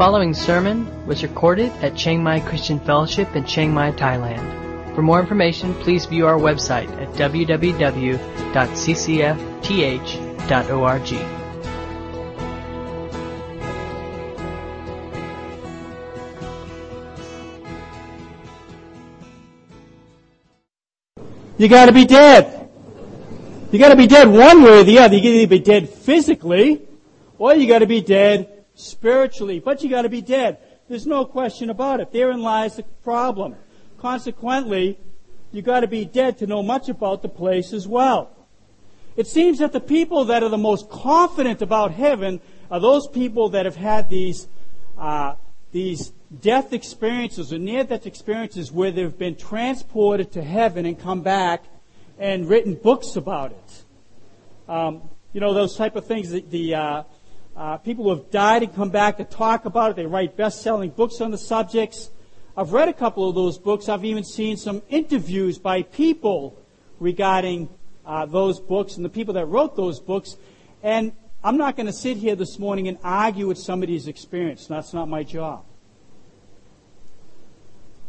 following sermon was recorded at Chiang Mai Christian Fellowship in Chiang Mai, Thailand. For more information, please view our website at www.ccfth.org. You gotta be dead. You gotta be dead one way or the other. You gotta be dead physically, or you gotta be dead spiritually. But you gotta be dead. There's no question about it. Therein lies the problem. Consequently, you gotta be dead to know much about the place as well. It seems that the people that are the most confident about heaven are those people that have had these, uh, these death experiences or near death experiences where they've been transported to heaven and come back and written books about it. Um, you know, those type of things, the, the uh, uh, people who have died and come back to talk about it, they write best selling books on the subjects. I've read a couple of those books. I've even seen some interviews by people regarding uh, those books and the people that wrote those books. And I'm not going to sit here this morning and argue with somebody's experience. That's not my job.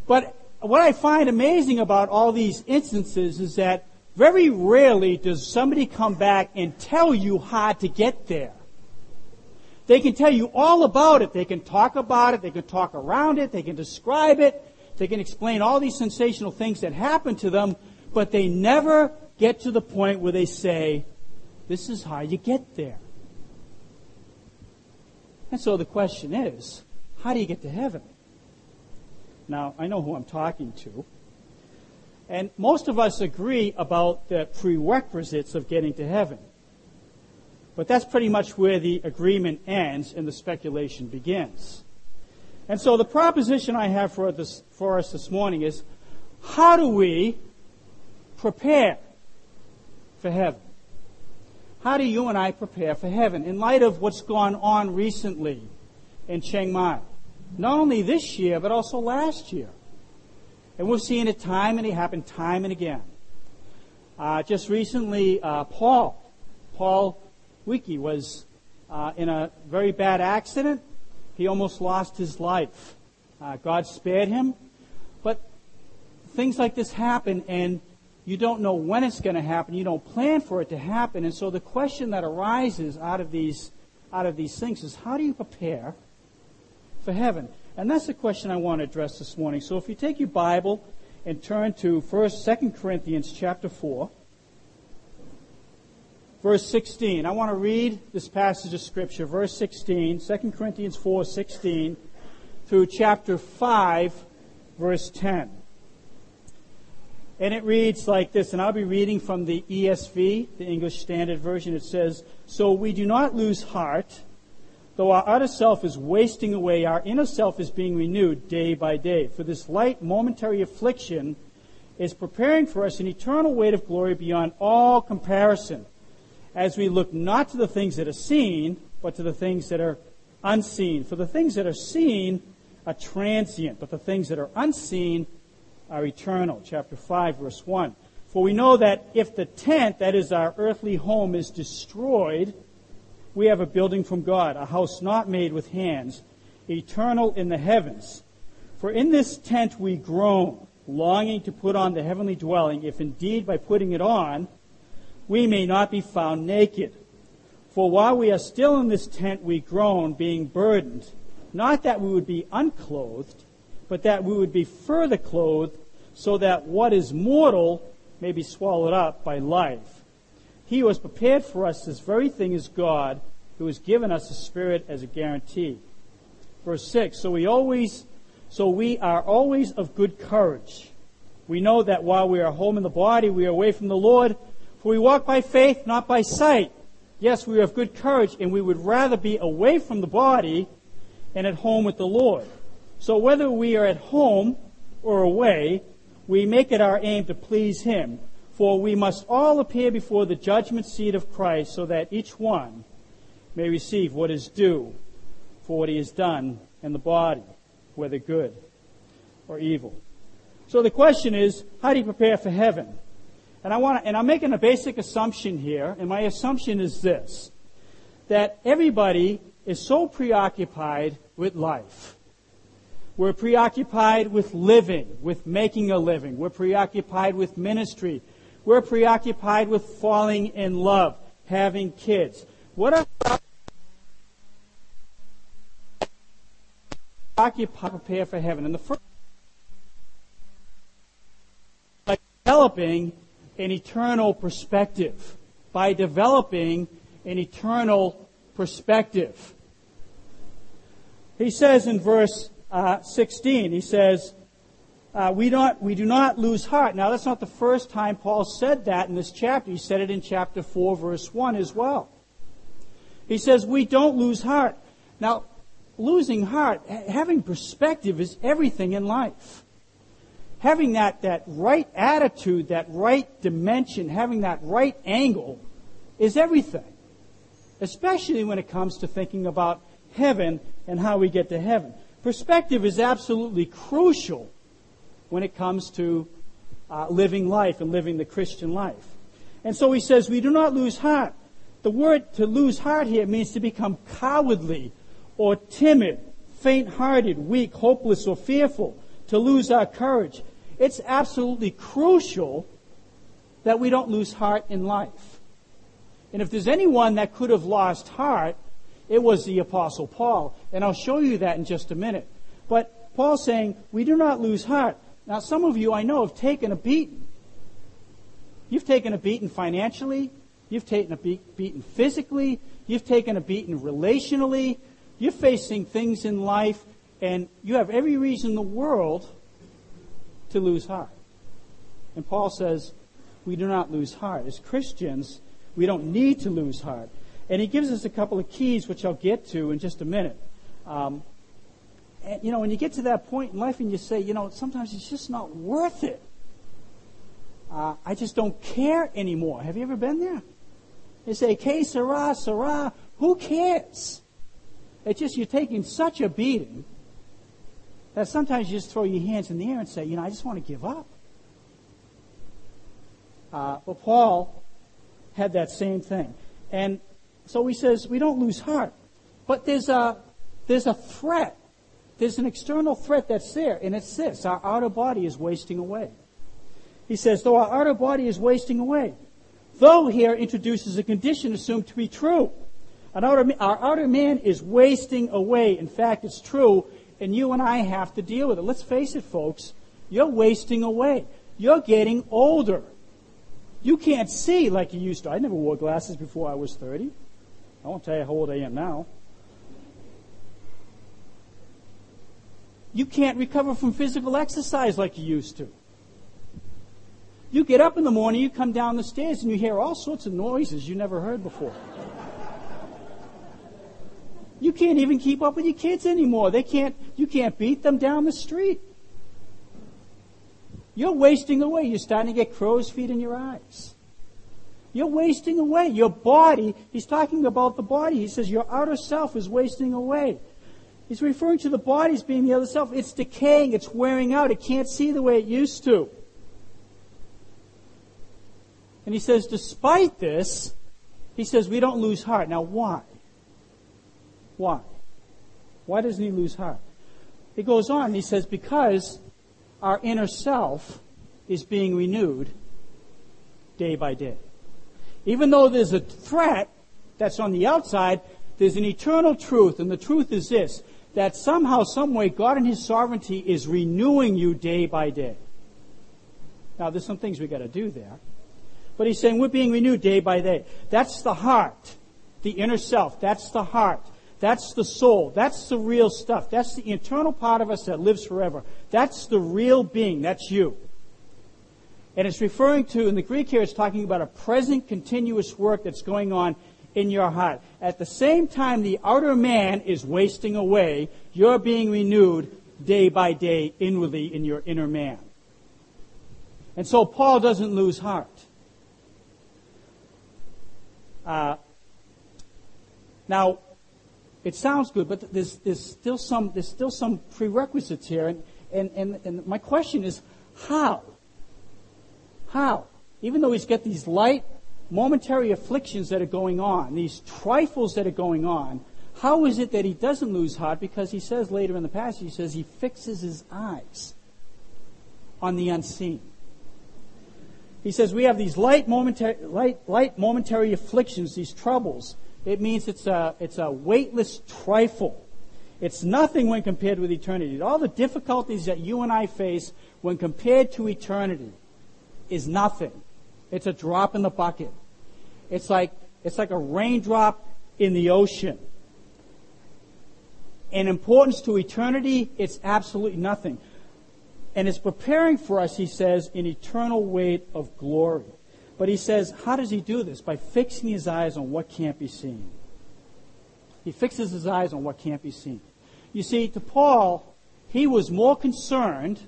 But what I find amazing about all these instances is that very rarely does somebody come back and tell you how to get there. They can tell you all about it. They can talk about it. They can talk around it. They can describe it. They can explain all these sensational things that happen to them, but they never get to the point where they say, this is how you get there. And so the question is, how do you get to heaven? Now, I know who I'm talking to. And most of us agree about the prerequisites of getting to heaven. But that's pretty much where the agreement ends and the speculation begins. And so the proposition I have for, this, for us this morning is how do we prepare for heaven? How do you and I prepare for heaven in light of what's gone on recently in Chiang Mai? Not only this year, but also last year. And we've seen it time and it happened time and again. Uh, just recently, uh, Paul, Paul Wiki was uh, in a very bad accident. He almost lost his life. Uh, God spared him. But things like this happen and you don't know when it's going to happen. You don't plan for it to happen. And so the question that arises out of these, out of these things is how do you prepare for heaven? And that's the question I want to address this morning. So if you take your Bible and turn to first, Second Corinthians chapter 4, verse 16. I want to read this passage of scripture, verse 16, 2 Corinthians 4, 16, through chapter 5, verse 10. And it reads like this, and I'll be reading from the ESV, the English Standard Version. It says, So we do not lose heart Though our outer self is wasting away, our inner self is being renewed day by day. For this light momentary affliction is preparing for us an eternal weight of glory beyond all comparison, as we look not to the things that are seen, but to the things that are unseen. For the things that are seen are transient, but the things that are unseen are eternal. Chapter 5, verse 1. For we know that if the tent, that is our earthly home, is destroyed, we have a building from God, a house not made with hands, eternal in the heavens. For in this tent we groan, longing to put on the heavenly dwelling, if indeed by putting it on, we may not be found naked. For while we are still in this tent, we groan, being burdened, not that we would be unclothed, but that we would be further clothed, so that what is mortal may be swallowed up by life. He who has prepared for us this very thing is God, who has given us the Spirit as a guarantee. Verse 6, so we always, so we are always of good courage. We know that while we are home in the body, we are away from the Lord, for we walk by faith, not by sight. Yes, we of good courage, and we would rather be away from the body and at home with the Lord. So whether we are at home or away, we make it our aim to please Him. For we must all appear before the judgment seat of Christ, so that each one may receive what is due for what he has done in the body, whether good or evil. So the question is, how do you prepare for heaven? And I want to, and I'm making a basic assumption here, and my assumption is this, that everybody is so preoccupied with life. We're preoccupied with living, with making a living. We're preoccupied with ministry. We're preoccupied with falling in love, having kids. What are occupy prepare for heaven? And the first by developing an eternal perspective. By developing an eternal perspective. He says in verse uh, 16, he says, uh, we, don't, we do not lose heart. Now, that's not the first time Paul said that in this chapter. He said it in chapter 4, verse 1 as well. He says, we don't lose heart. Now, losing heart, having perspective is everything in life. Having that, that right attitude, that right dimension, having that right angle is everything. Especially when it comes to thinking about heaven and how we get to heaven. Perspective is absolutely crucial when it comes to uh, living life and living the Christian life. And so he says, we do not lose heart. The word to lose heart here means to become cowardly or timid, faint hearted, weak, hopeless, or fearful, to lose our courage. It's absolutely crucial that we don't lose heart in life. And if there's anyone that could have lost heart, it was the Apostle Paul. And I'll show you that in just a minute. But Paul's saying, we do not lose heart. Now, some of you I know have taken a beating. You've taken a beating financially. You've taken a beating physically. You've taken a beating relationally. You're facing things in life, and you have every reason in the world to lose heart. And Paul says, we do not lose heart. As Christians, we don't need to lose heart. And he gives us a couple of keys, which I'll get to in just a minute. Um, and, you know, when you get to that point in life and you say, you know, sometimes it's just not worth it. Uh, I just don't care anymore. Have you ever been there? They say, que sera, sera. Who cares? It's just you're taking such a beating that sometimes you just throw your hands in the air and say, you know, I just want to give up. Uh, but Paul had that same thing. And so he says we don't lose heart. But there's a, there's a threat. There's an external threat that's there, and it's this our outer body is wasting away. He says, though our outer body is wasting away. Though here introduces a condition assumed to be true. Outer, our outer man is wasting away. In fact, it's true, and you and I have to deal with it. Let's face it, folks. You're wasting away. You're getting older. You can't see like you used to. I never wore glasses before I was 30. I won't tell you how old I am now. You can't recover from physical exercise like you used to. You get up in the morning, you come down the stairs, and you hear all sorts of noises you never heard before. You can't even keep up with your kids anymore. They can't, you can't beat them down the street. You're wasting away. You're starting to get crow's feet in your eyes. You're wasting away. Your body, he's talking about the body. He says your outer self is wasting away. He's referring to the body as being the other self. It's decaying, it's wearing out, it can't see the way it used to. And he says, despite this, he says we don't lose heart. Now, why? Why? Why doesn't he lose heart? He goes on, and he says, because our inner self is being renewed day by day. Even though there's a threat that's on the outside, there's an eternal truth, and the truth is this that somehow, someway, God in His sovereignty is renewing you day by day. Now, there's some things we got to do there. But He's saying we're being renewed day by day. That's the heart, the inner self. That's the heart. That's the soul. That's the real stuff. That's the internal part of us that lives forever. That's the real being. That's you. And it's referring to, in the Greek here, it's talking about a present continuous work that's going on in your heart. At the same time, the outer man is wasting away. You're being renewed day by day inwardly in your inner man. And so Paul doesn't lose heart. Uh, now, it sounds good, but there's, there's, still some, there's still some prerequisites here. And, and, and, and my question is, how? How? Even though he's got these light, momentary afflictions that are going on, these trifles that are going on, How is it that he doesn't lose heart? Because he says later in the passage, he says he fixes his eyes on the unseen. He says we have these light momentary, light, light momentary afflictions, these troubles. It means it's a, it's a weightless trifle. It's nothing when compared with eternity. All the difficulties that you and I face when compared to eternity is nothing. It's a drop in the bucket. It's like, it's like a raindrop in the ocean. In importance to eternity, it's absolutely nothing. And it's preparing for us, he says, an eternal weight of glory. But he says, how does he do this? By fixing his eyes on what can't be seen. He fixes his eyes on what can't be seen. You see, to Paul, he was more concerned,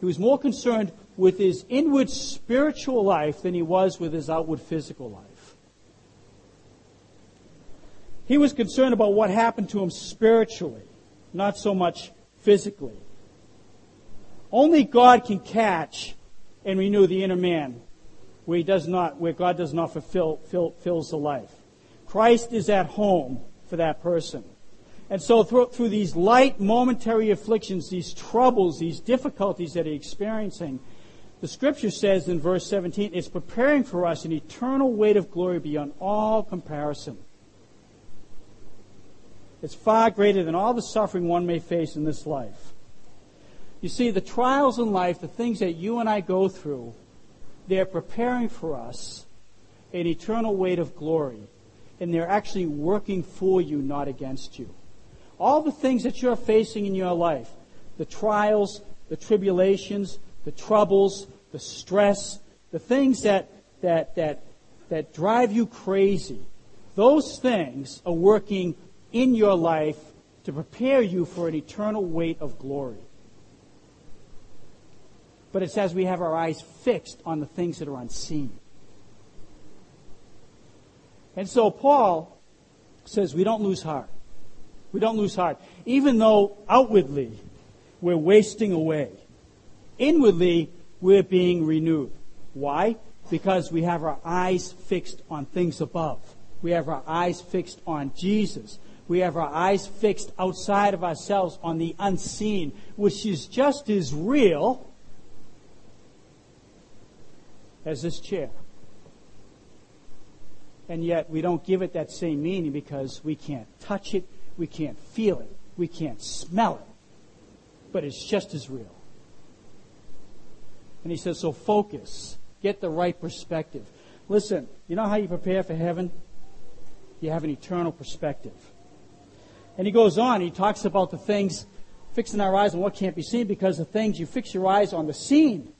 he was more concerned with his inward spiritual life than he was with his outward physical life. He was concerned about what happened to him spiritually, not so much physically. Only God can catch and renew the inner man where he does not, where God does not fulfill, fill, fills the life. Christ is at home for that person. And so through, through these light momentary afflictions, these troubles, these difficulties that he's experiencing, the scripture says in verse 17, it's preparing for us an eternal weight of glory beyond all comparison. It's far greater than all the suffering one may face in this life. You see, the trials in life, the things that you and I go through, they're preparing for us an eternal weight of glory. And they're actually working for you, not against you. All the things that you're facing in your life, the trials, the tribulations, the troubles, the stress, the things that, that, that, that drive you crazy, those things are working in your life to prepare you for an eternal weight of glory. But it says we have our eyes fixed on the things that are unseen. And so Paul says we don't lose heart. We don't lose heart. Even though outwardly we're wasting away, inwardly we're being renewed. Why? Because we have our eyes fixed on things above. We have our eyes fixed on Jesus we have our eyes fixed outside of ourselves on the unseen, which is just as real as this chair. And yet we don't give it that same meaning because we can't touch it, we can't feel it, we can't smell it. But it's just as real. And he says, so focus. Get the right perspective. Listen, you know how you prepare for heaven? You have an eternal perspective. And he goes on, he talks about the things, fixing our eyes on what can't be seen, because the things you fix your eyes on the seen,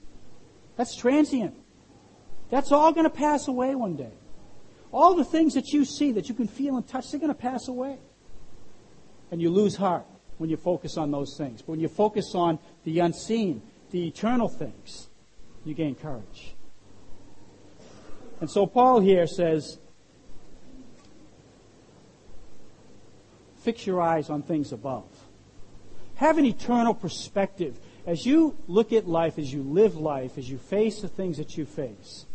that's transient. That's all going to pass away one day. All the things that you see, that you can feel and touch, they're going to pass away. And you lose heart when you focus on those things. But when you focus on the unseen, the eternal things, you gain courage. And so Paul here says, Fix your eyes on things above. Have an eternal perspective. As you look at life, as you live life, as you face the things that you face,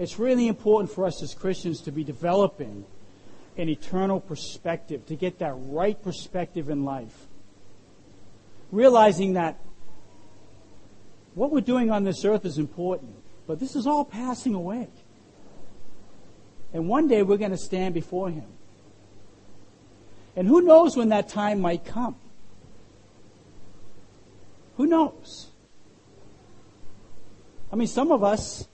it's really important for us as Christians to be developing an eternal perspective, to get that right perspective in life. Realizing that what we're doing on this earth is important, but this is all passing away. And one day we're going to stand before Him. And who knows when that time might come? Who knows? I mean, some of us,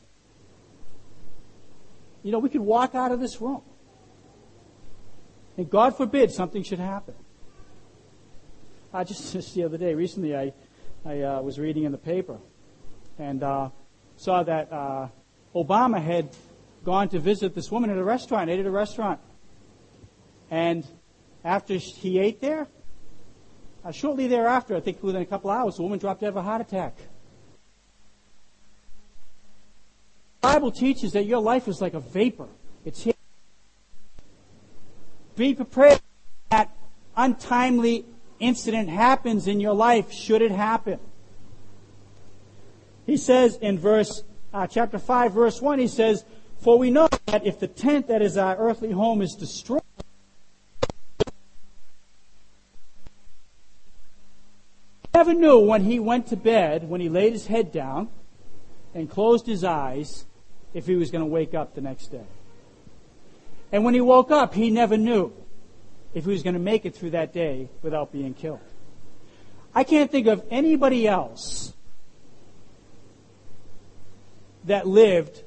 you know, we could walk out of this room. And God forbid something should happen. I just, just the other day, recently, I, I uh, was reading in the paper and uh, saw that uh, Obama had gone to visit this woman at a restaurant, ate at a restaurant. And after he ate there, uh, shortly thereafter, I think within a couple hours, the woman dropped dead of a heart attack. The Bible teaches that your life is like a vapor. It's here. Be prepared that untimely incident happens in your life, should it happen. He says in verse, uh, chapter 5, verse 1, he says, For we know that if the tent that is our earthly home is destroyed, never knew when he went to bed, when he laid his head down and closed his eyes, if he was going to wake up the next day. And when he woke up, he never knew if he was going to make it through that day without being killed. I can't think of anybody else that lived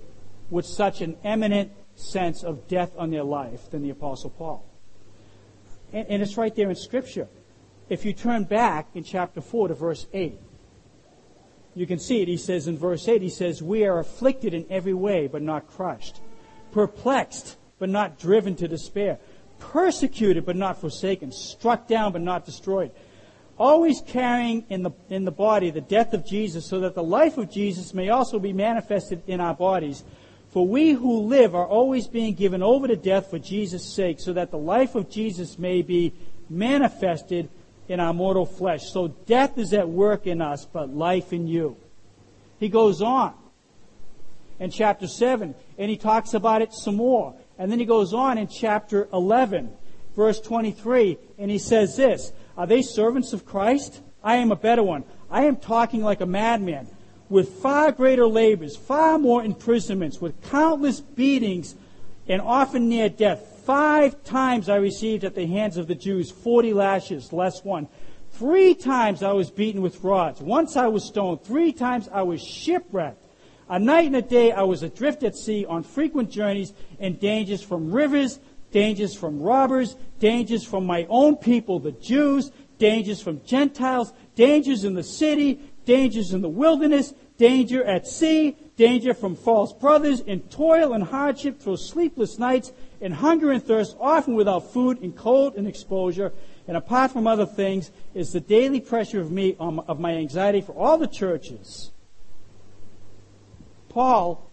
with such an eminent sense of death on their life than the Apostle Paul. And, and, it's right there in Scripture. If you turn back in chapter 4 to verse 8, you can see it. He says in verse 8, he says, We are afflicted in every way, but not crushed, perplexed, but not driven to despair, persecuted, but not forsaken, struck down, but not destroyed always carrying in the, in the body the death of Jesus, so that the life of Jesus may also be manifested in our bodies. For we who live are always being given over to death for Jesus' sake, so that the life of Jesus may be manifested in our mortal flesh. So death is at work in us, but life in you. He goes on in chapter 7, and he talks about it some more. And then he goes on in chapter 11, verse 23, and he says this, are they servants of Christ? I am a better one. I am talking like a madman, with far greater labors, far more imprisonments, with countless beatings, and often near death. Five times I received at the hands of the Jews 40 lashes, less one. Three times I was beaten with rods. Once I was stoned. Three times I was shipwrecked. A night and a day I was adrift at sea on frequent journeys and dangers from rivers dangers from robbers, dangers from my own people, the Jews, dangers from Gentiles, dangers in the city, dangers in the wilderness, danger at sea, danger from false brothers, in toil and hardship through sleepless nights, in hunger and thirst, often without food, in cold and exposure. And apart from other things, is the daily pressure of me, um, of my anxiety for all the churches. Paul,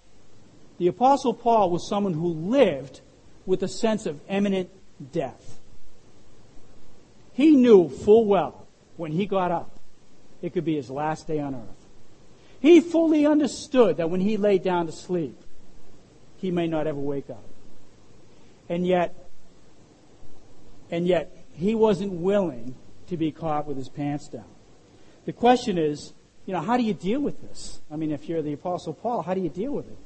the apostle Paul was someone who lived with a sense of imminent death. He knew full well when he got up, it could be his last day on earth. He fully understood that when he lay down to sleep, he may not ever wake up. And yet, and yet, he wasn't willing to be caught with his pants down. The question is, you know, how do you deal with this? I mean, if you're the Apostle Paul, how do you deal with it?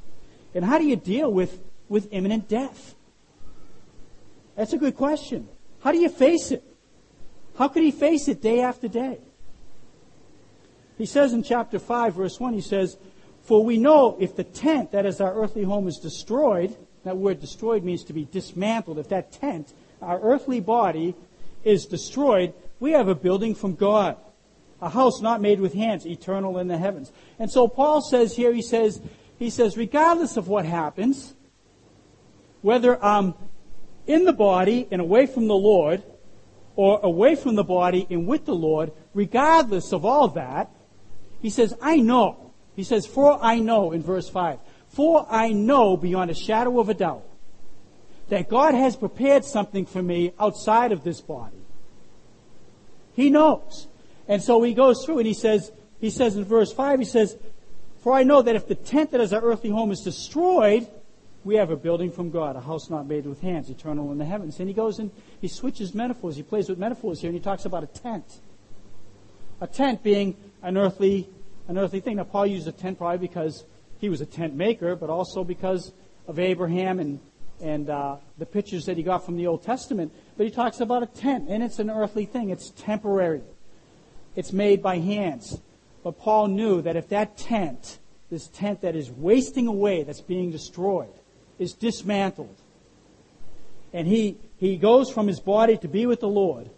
And how do you deal with, with imminent death? That's a good question. How do you face it? How could he face it day after day? He says in chapter 5, verse 1, he says, For we know if the tent, that is our earthly home, is destroyed, that word destroyed means to be dismantled. If that tent, our earthly body, is destroyed, we have a building from God. A house not made with hands, eternal in the heavens. And so Paul says here, he says, he says, regardless of what happens, whether I'm in the body and away from the Lord, or away from the body and with the Lord, regardless of all that, he says, I know. He says, for I know in verse 5, for I know beyond a shadow of a doubt that God has prepared something for me outside of this body. He knows. And so he goes through and he says, he says in verse 5, he says, For I know that if the tent that is our earthly home is destroyed, we have a building from God, a house not made with hands, eternal in the heavens. And he goes and he switches metaphors. He plays with metaphors here, and he talks about a tent. A tent being an earthly, an earthly thing. Now, Paul used a tent probably because he was a tent maker, but also because of Abraham and and uh, the pictures that he got from the Old Testament. But he talks about a tent, and it's an earthly thing. It's temporary. It's made by hands. But Paul knew that if that tent, this tent that is wasting away, that's being destroyed, is dismantled. And he, he goes from his body to be with the Lord.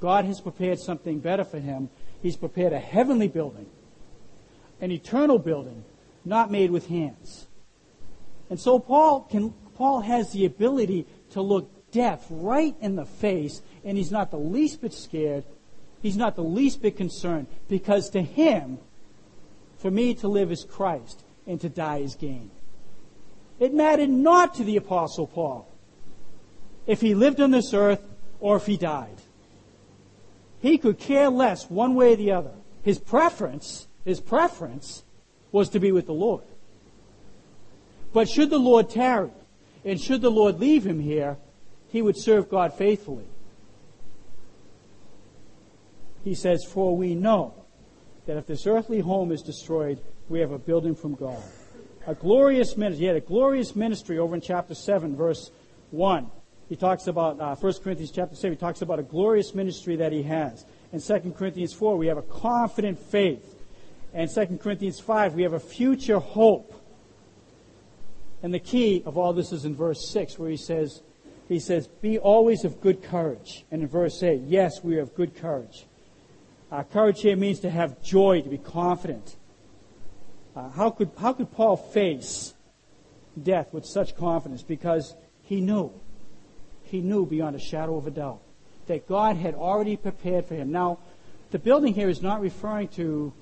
God has prepared something better for him. He's prepared a heavenly building, an eternal building, not made with hands. And so Paul can, Paul has the ability to look death right in the face, and he's not the least bit scared. He's not the least bit concerned, because to him, for me to live is Christ, and to die is gain. It mattered not to the Apostle Paul if he lived on this earth or if he died. He could care less one way or the other. His preference, his preference was to be with the Lord. But should the Lord tarry, and should the Lord leave him here, he would serve God faithfully. He says, For we know that if this earthly home is destroyed, we have a building from God. A glorious ministry. He had a glorious ministry over in chapter 7, verse 1. He talks about, uh, 1 Corinthians chapter 7, he talks about a glorious ministry that he has. In 2 Corinthians 4, we have a confident faith. And 2 Corinthians 5, we have a future hope. And the key of all this is in verse 6, where he says, he says, Be always of good courage. And in verse 8, yes, we are of good courage. Uh, courage here means to have joy, to be confident. Uh, how, could, how could Paul face death with such confidence? Because he knew. He knew beyond a shadow of a doubt that God had already prepared for him. Now, the building here is not referring to,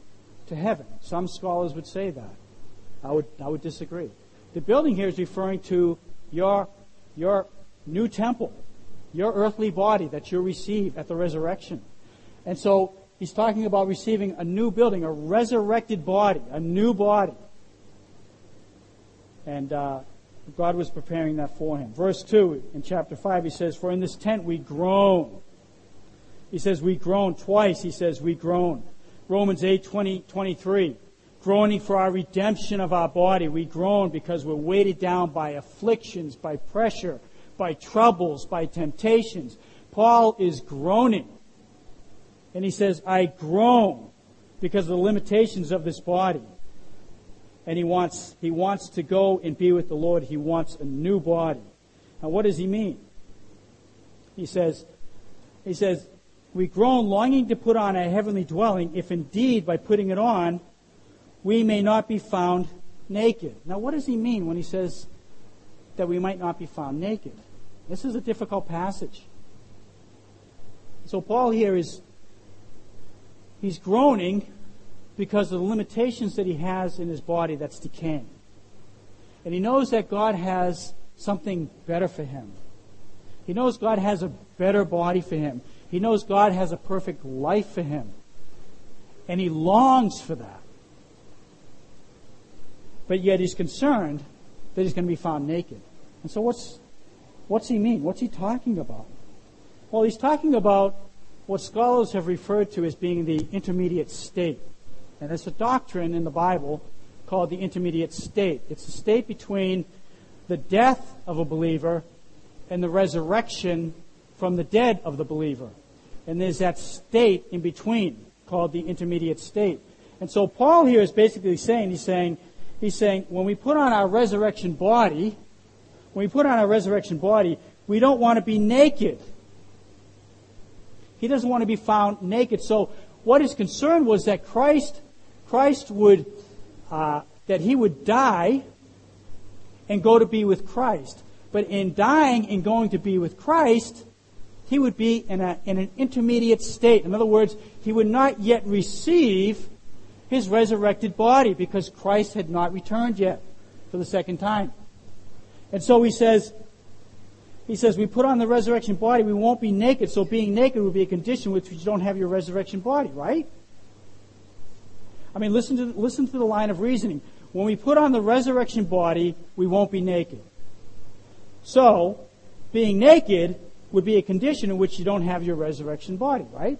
to heaven. Some scholars would say that. I would, I would disagree. The building here is referring to your, your new temple, your earthly body that you receive at the resurrection. And so he's talking about receiving a new building, a resurrected body, a new body. And uh, God was preparing that for him. Verse 2 in chapter 5, he says, For in this tent we groan. He says, We groan. Twice he says, We groan. Romans 8 20, 23 groaning for our redemption of our body. We groan because we're weighted down by afflictions, by pressure, by troubles, by temptations. Paul is groaning. And he says, I groan because of the limitations of this body. And he wants, he wants to go and be with the Lord. He wants a new body. Now what does he mean? He says, he says, we groan longing to put on a heavenly dwelling if indeed by putting it on we may not be found naked. Now, what does he mean when he says that we might not be found naked? This is a difficult passage. So, Paul here is he's groaning because of the limitations that he has in his body that's decaying. And he knows that God has something better for him. He knows God has a better body for him. He knows God has a perfect life for him. And he longs for that. But yet he's concerned that he's going to be found naked. And so what's, what's he mean? What's he talking about? Well, he's talking about what scholars have referred to as being the intermediate state. And it's a doctrine in the Bible called the intermediate state. It's the state between the death of a believer and the resurrection from the dead of the believer. And there's that state in between called the intermediate state. And so Paul here is basically saying, he's saying, He's saying when we put on our resurrection body, when we put on our resurrection body, we don't want to be naked. He doesn't want to be found naked. So what his concern was that Christ, Christ would, uh, that he would die and go to be with Christ. But in dying and going to be with Christ, he would be in, a, in an intermediate state. In other words, he would not yet receive his resurrected body because Christ had not returned yet for the second time. And so he says, he says, we put on the resurrection body, we won't be naked, so being naked would be a condition which you don't have your resurrection body, right? I mean, listen to, listen to the line of reasoning. When we put on the resurrection body, we won't be naked. So, being naked would be a condition in which you don't have your resurrection body, right?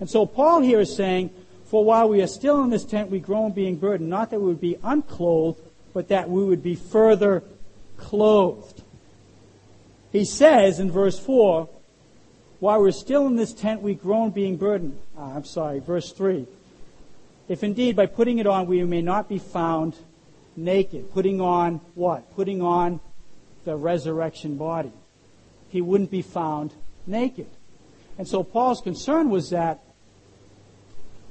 And so Paul here is saying, for while we are still in this tent, we groan being burdened, not that we would be unclothed, but that we would be further clothed. He says in verse 4, while we're still in this tent, we groan being burdened. Ah, I'm sorry, verse 3. If indeed by putting it on we may not be found naked. Putting on what? Putting on the resurrection body. He wouldn't be found naked. And so Paul's concern was that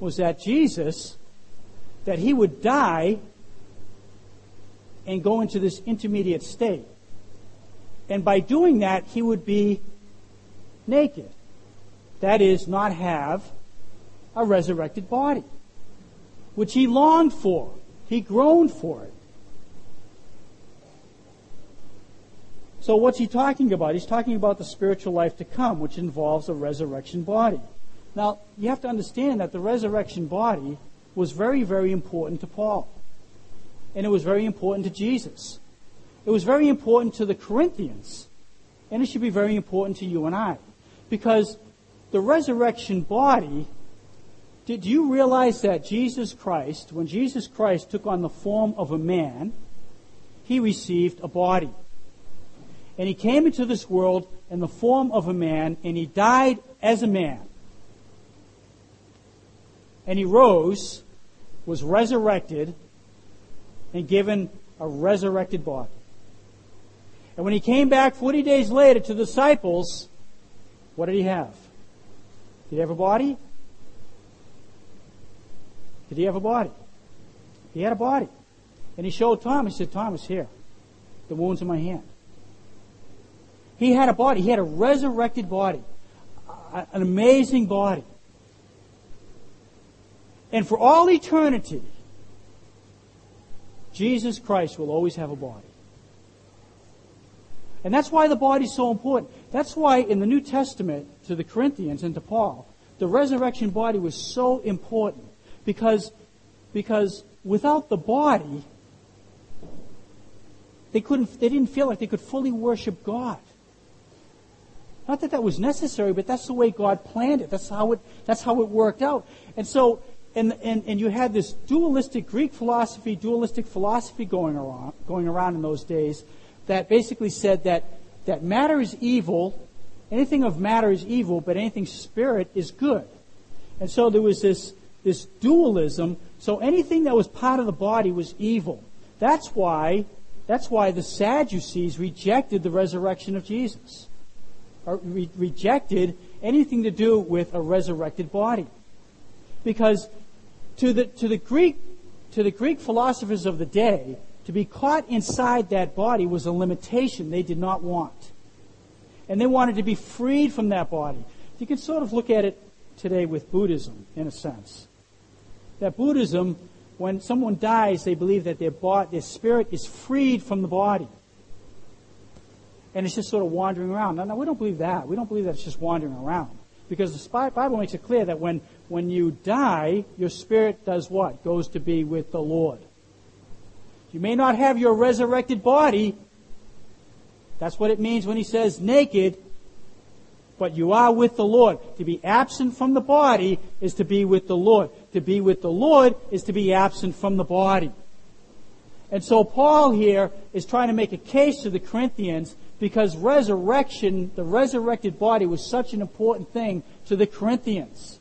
was that Jesus, that he would die and go into this intermediate state. And by doing that, he would be naked. That is, not have a resurrected body, which he longed for. He groaned for it. So what's he talking about? He's talking about the spiritual life to come, which involves a resurrection body. Now, you have to understand that the resurrection body was very, very important to Paul. and it was very important to Jesus. It was very important to the Corinthians, and it should be very important to you and I. Because the resurrection body, did you realize that Jesus Christ, when Jesus Christ took on the form of a man, he received a body. And he came into this world in the form of a man, and he died as a man. And he rose, was resurrected, and given a resurrected body. And when he came back 40 days later to the disciples, what did he have? Did he have a body? Did he have a body? He had a body. And he showed Thomas, he said, Thomas, here, the wounds in my hand. He had a body. He had a resurrected body. An amazing body. And for all eternity, Jesus Christ will always have a body. And that's why the body is so important. That's why in the New Testament to the Corinthians and to Paul, the resurrection body was so important. Because, because without the body, they couldn't, they didn't feel like they could fully worship God. Not that that was necessary, but that's the way God planned it. That's how it, that's how it worked out. And so, and, and, and you had this dualistic Greek philosophy, dualistic philosophy going around, going around in those days that basically said that, that matter is evil, anything of matter is evil, but anything spirit is good. And so there was this, this dualism. So anything that was part of the body was evil. That's why, that's why the Sadducees rejected the resurrection of Jesus. Re- rejected anything to do with a resurrected body. Because to the, to the Greek, to the Greek philosophers of the day, to be caught inside that body was a limitation they did not want. And they wanted to be freed from that body. You can sort of look at it today with Buddhism, in a sense. That Buddhism, when someone dies, they believe that their, body, their spirit is freed from the body. And it's just sort of wandering around. No, no, we don't believe that. We don't believe that it's just wandering around. Because the Bible makes it clear that when, when you die, your spirit does what? Goes to be with the Lord. You may not have your resurrected body. That's what it means when he says naked, but you are with the Lord. To be absent from the body is to be with the Lord. To be with the Lord is to be absent from the body. And so Paul here is trying to make a case to the Corinthians because resurrection, the resurrected body was such an important thing to the Corinthians.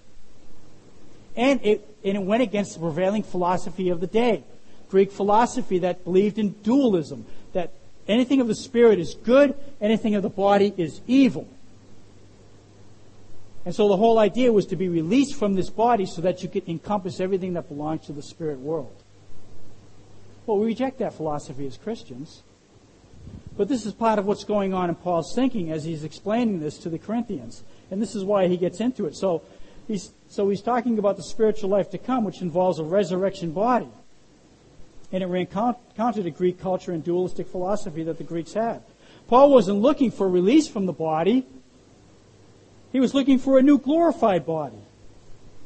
And it, and it went against the prevailing philosophy of the day. Greek philosophy that believed in dualism, that anything of the spirit is good, anything of the body is evil. And so the whole idea was to be released from this body so that you could encompass everything that belongs to the spirit world. Well, we reject that philosophy as Christians. But this is part of what's going on in Paul's thinking as he's explaining this to the Corinthians. And this is why he gets into it. So he's, so he's talking about the spiritual life to come, which involves a resurrection body and it ran counter to Greek culture and dualistic philosophy that the Greeks had. Paul wasn't looking for release from the body. He was looking for a new glorified body.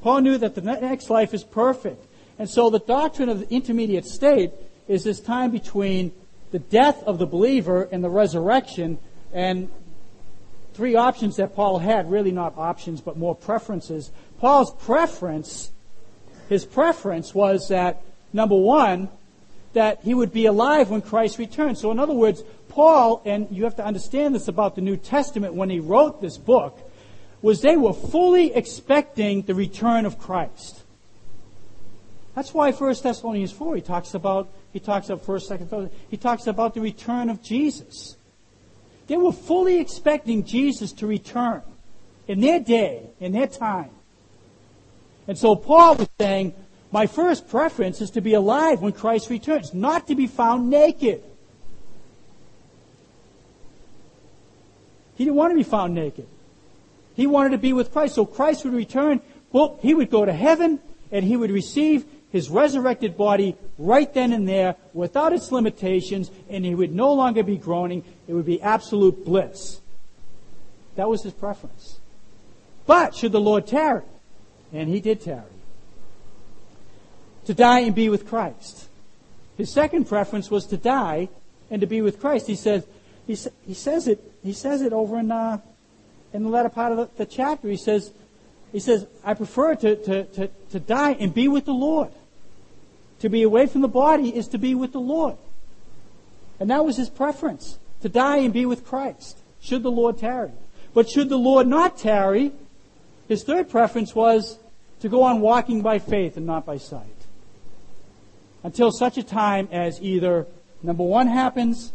Paul knew that the next life is perfect. And so the doctrine of the intermediate state is this time between the death of the believer and the resurrection and three options that Paul had, really not options, but more preferences. Paul's preference, his preference was that, number one, that he would be alive when Christ returns. So, in other words, Paul, and you have to understand this about the New Testament when he wrote this book, was they were fully expecting the return of Christ. That's why 1 Thessalonians 4, he talks about, he talks about 1st, 2nd, 3rd, he talks about the return of Jesus. They were fully expecting Jesus to return in their day, in their time. And so Paul was saying, my first preference is to be alive when Christ returns, not to be found naked. He didn't want to be found naked. He wanted to be with Christ. So Christ would return, well, he would go to heaven and he would receive his resurrected body right then and there without its limitations and he would no longer be groaning. It would be absolute bliss. That was his preference. But should the Lord tarry, and he did tarry, to die and be with Christ. His second preference was to die and to be with Christ. He says, he, he says it, he says it over in, uh, in the latter part of the, the, chapter. He says, he says, I prefer to, to, to, to die and be with the Lord. To be away from the body is to be with the Lord. And that was his preference, to die and be with Christ, should the Lord tarry. But should the Lord not tarry, his third preference was to go on walking by faith and not by sight. Until such a time as either number one happens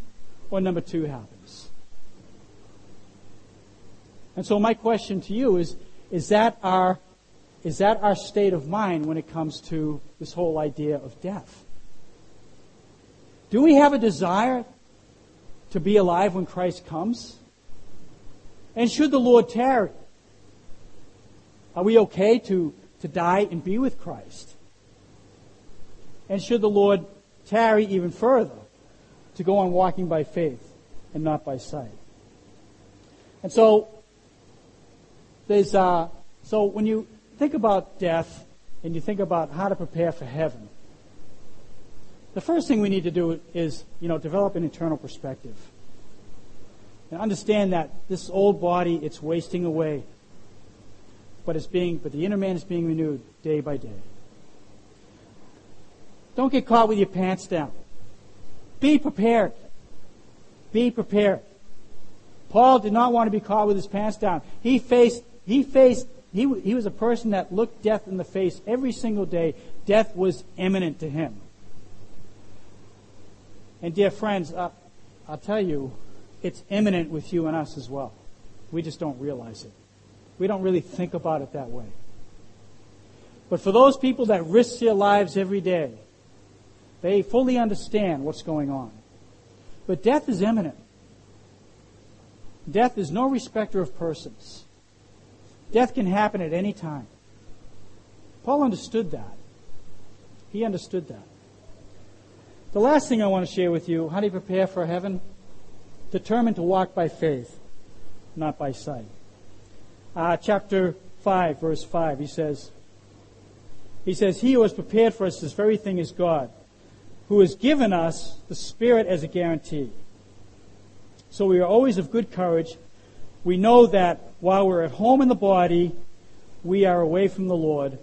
or number two happens. And so my question to you is, is that our, is that our state of mind when it comes to this whole idea of death? Do we have a desire to be alive when Christ comes? And should the Lord tarry, are we okay to, to die and be with Christ? And should the Lord tarry even further to go on walking by faith and not by sight? And so, there's, uh, so when you think about death and you think about how to prepare for heaven, the first thing we need to do is, you know, develop an eternal perspective. And understand that this old body, it's wasting away. But it's being, but the inner man is being renewed day by day. Don't get caught with your pants down. Be prepared. Be prepared. Paul did not want to be caught with his pants down. He faced, he faced, he, he was a person that looked death in the face every single day. Death was imminent to him. And dear friends, uh, I'll tell you, it's imminent with you and us as well. We just don't realize it. We don't really think about it that way. But for those people that risk their lives every day, they fully understand what's going on. But death is imminent. Death is no respecter of persons. Death can happen at any time. Paul understood that. He understood that. The last thing I want to share with you how do you prepare for heaven? Determined to walk by faith, not by sight. Uh, chapter 5, verse 5, he says, he says, He who has prepared for us this very thing is God, who has given us the Spirit as a guarantee. So we are always of good courage. We know that while we're at home in the body, we are away from the Lord,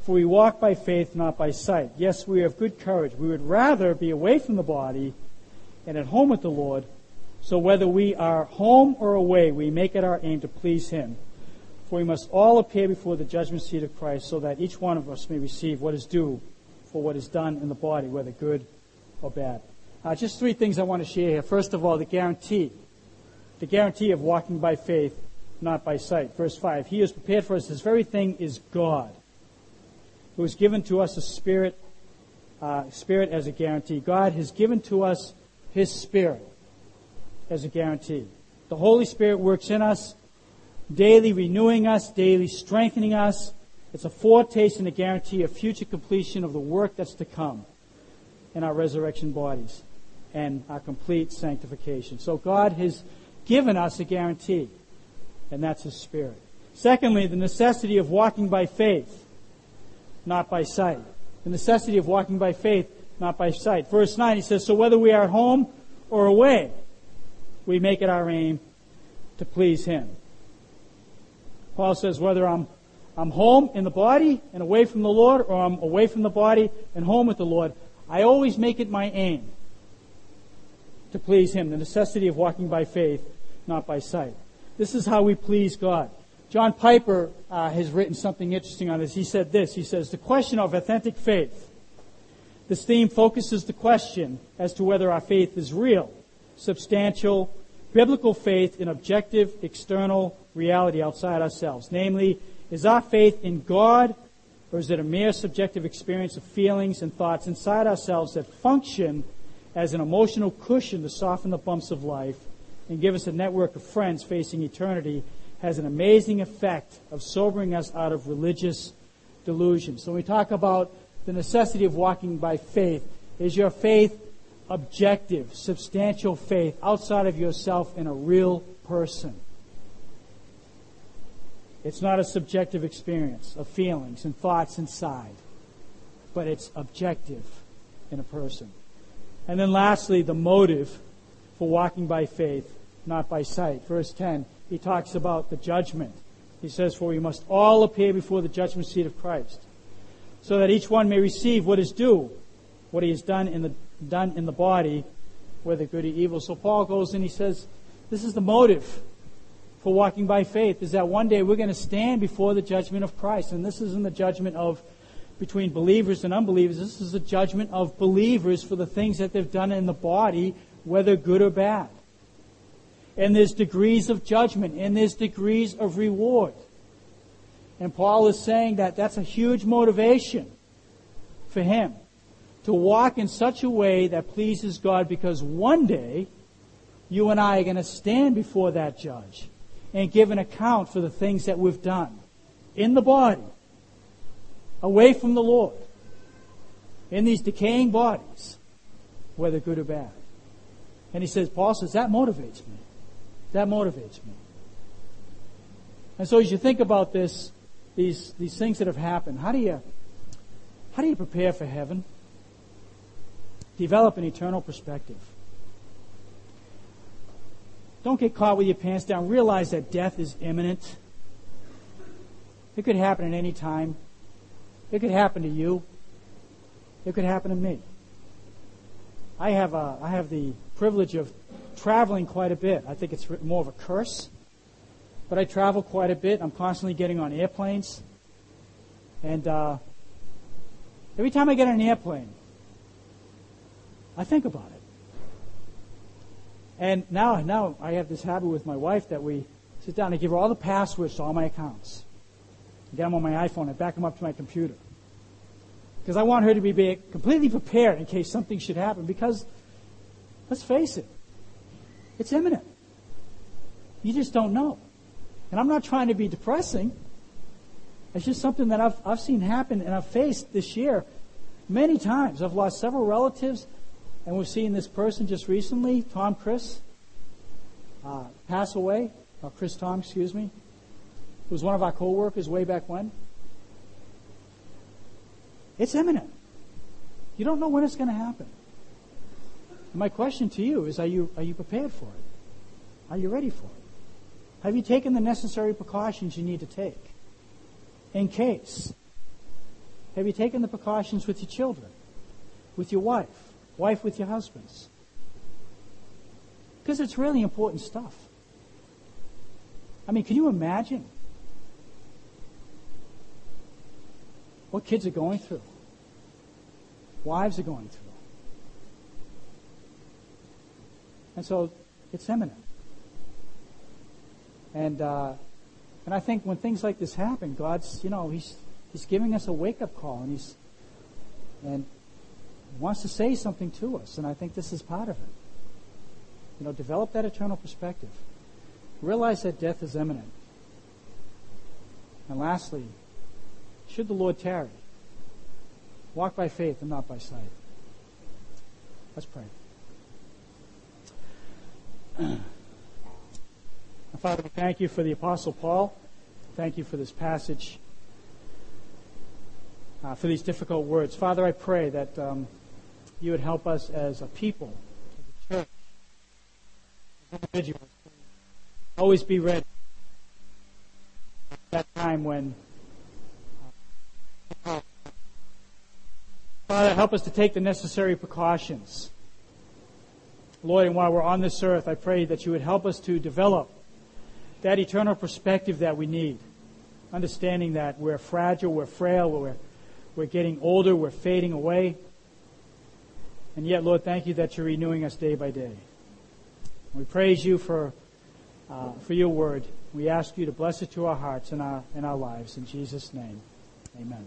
for we walk by faith, not by sight. Yes, we have good courage. We would rather be away from the body and at home with the Lord. So whether we are home or away, we make it our aim to please Him. For we must all appear before the judgment seat of Christ, so that each one of us may receive what is due for what is done in the body, whether good or bad. Uh, just three things I want to share here. First of all, the guarantee. The guarantee of walking by faith, not by sight. Verse 5. He has prepared for us this very thing is God who has given to us a spirit, uh, spirit as a guarantee. God has given to us His Spirit as a guarantee. The Holy Spirit works in us, daily renewing us, daily strengthening us. It's a foretaste and a guarantee of future completion of the work that's to come in our resurrection bodies and our complete sanctification. So God has given us a guarantee, and that's His Spirit. Secondly, the necessity of walking by faith not by sight. The necessity of walking by faith, not by sight. Verse 9, he says, So whether we are at home or away, we make it our aim to please him. Paul says, whether I'm, I'm home in the body and away from the Lord, or I'm away from the body and home with the Lord, I always make it my aim to please him. The necessity of walking by faith, not by sight. This is how we please God. John Piper uh, has written something interesting on this. He said this. He says, the question of authentic faith. This theme focuses the question as to whether our faith is real, substantial, biblical faith in objective, external reality outside ourselves. Namely, is our faith in God or is it a mere subjective experience of feelings and thoughts inside ourselves that function as an emotional cushion to soften the bumps of life and give us a network of friends facing eternity has an amazing effect of sobering us out of religious delusion. So when we talk about the necessity of walking by faith, is your faith objective, substantial faith outside of yourself in a real person? It's not a subjective experience of feelings and thoughts inside, but it's objective in a person. And then lastly, the motive for walking by faith, not by sight. Verse 10, he talks about the judgment. He says, For we must all appear before the judgment seat of Christ, so that each one may receive what is due, what he has done in the, done in the body, whether good or evil. So Paul goes and he says, This is the motive for walking by faith, is that one day we're going to stand before the judgment of Christ. And this isn't the judgment of between believers and unbelievers. This is a judgment of believers for the things that they've done in the body, whether good or bad. And there's degrees of judgment, and there's degrees of reward. And Paul is saying that that's a huge motivation for him to walk in such a way that pleases God because one day you and I are going to stand before that judge and give an account for the things that we've done in the body away from the Lord in these decaying bodies, whether good or bad. And he says, Paul says, that motivates me. That motivates me. And so as you think about this, these, these things that have happened, how do you, how do you prepare for heaven? Develop an eternal perspective. Don't get caught with your pants down. Realize that death is imminent. It could happen at any time. It could happen to you. It could happen to me. I have, a, I have the privilege of traveling quite a bit. I think it's more of a curse. But I travel quite a bit. I'm constantly getting on airplanes. And uh, every time I get on an airplane, I think about it. And now, now I have this habit with my wife that we sit down and give her all the passwords to all my accounts get them on my iPhone and back them up to my computer. Because I want her to be completely prepared in case something should happen. Because, let's face it, it's imminent. You just don't know. And I'm not trying to be depressing. It's just something that I've, I've seen happen and I've faced this year many times. I've lost several relatives, and we've seen this person just recently, Tom Chris, uh, pass away. Or Chris Tom, excuse me who was one of our co-workers way back when. It's imminent. You don't know when it's going to happen. My question to you is, are you, are you prepared for it? Are you ready for it? Have you taken the necessary precautions you need to take? In case. Have you taken the precautions with your children? With your wife? Wife with your husbands? Because it's really important stuff. I mean, can you imagine what kids are going through, wives are going through. And so it's imminent. And uh, and I think when things like this happen, God's you know he's he's giving us a wake up call, and he's and wants to say something to us, and I think this is part of it. You know, develop that eternal perspective. Realize that death is imminent. And lastly, should the Lord tarry. Walk by faith and not by sight. Let's pray. Father, we thank you for the Apostle Paul. Thank you for this passage, uh, for these difficult words. Father, I pray that um, you would help us as a people, as a church, as individuals, always be ready at that time when Father, help us to take the necessary precautions. Lord, and while we're on this earth, I pray that you would help us to develop that eternal perspective that we need. Understanding that we're fragile, we're frail, we're, we're getting older, we're fading away. And yet, Lord, thank you that you're renewing us day by day. We praise you for, uh, for your word. We ask you to bless it to our hearts and our, and our lives. In Jesus' name, amen.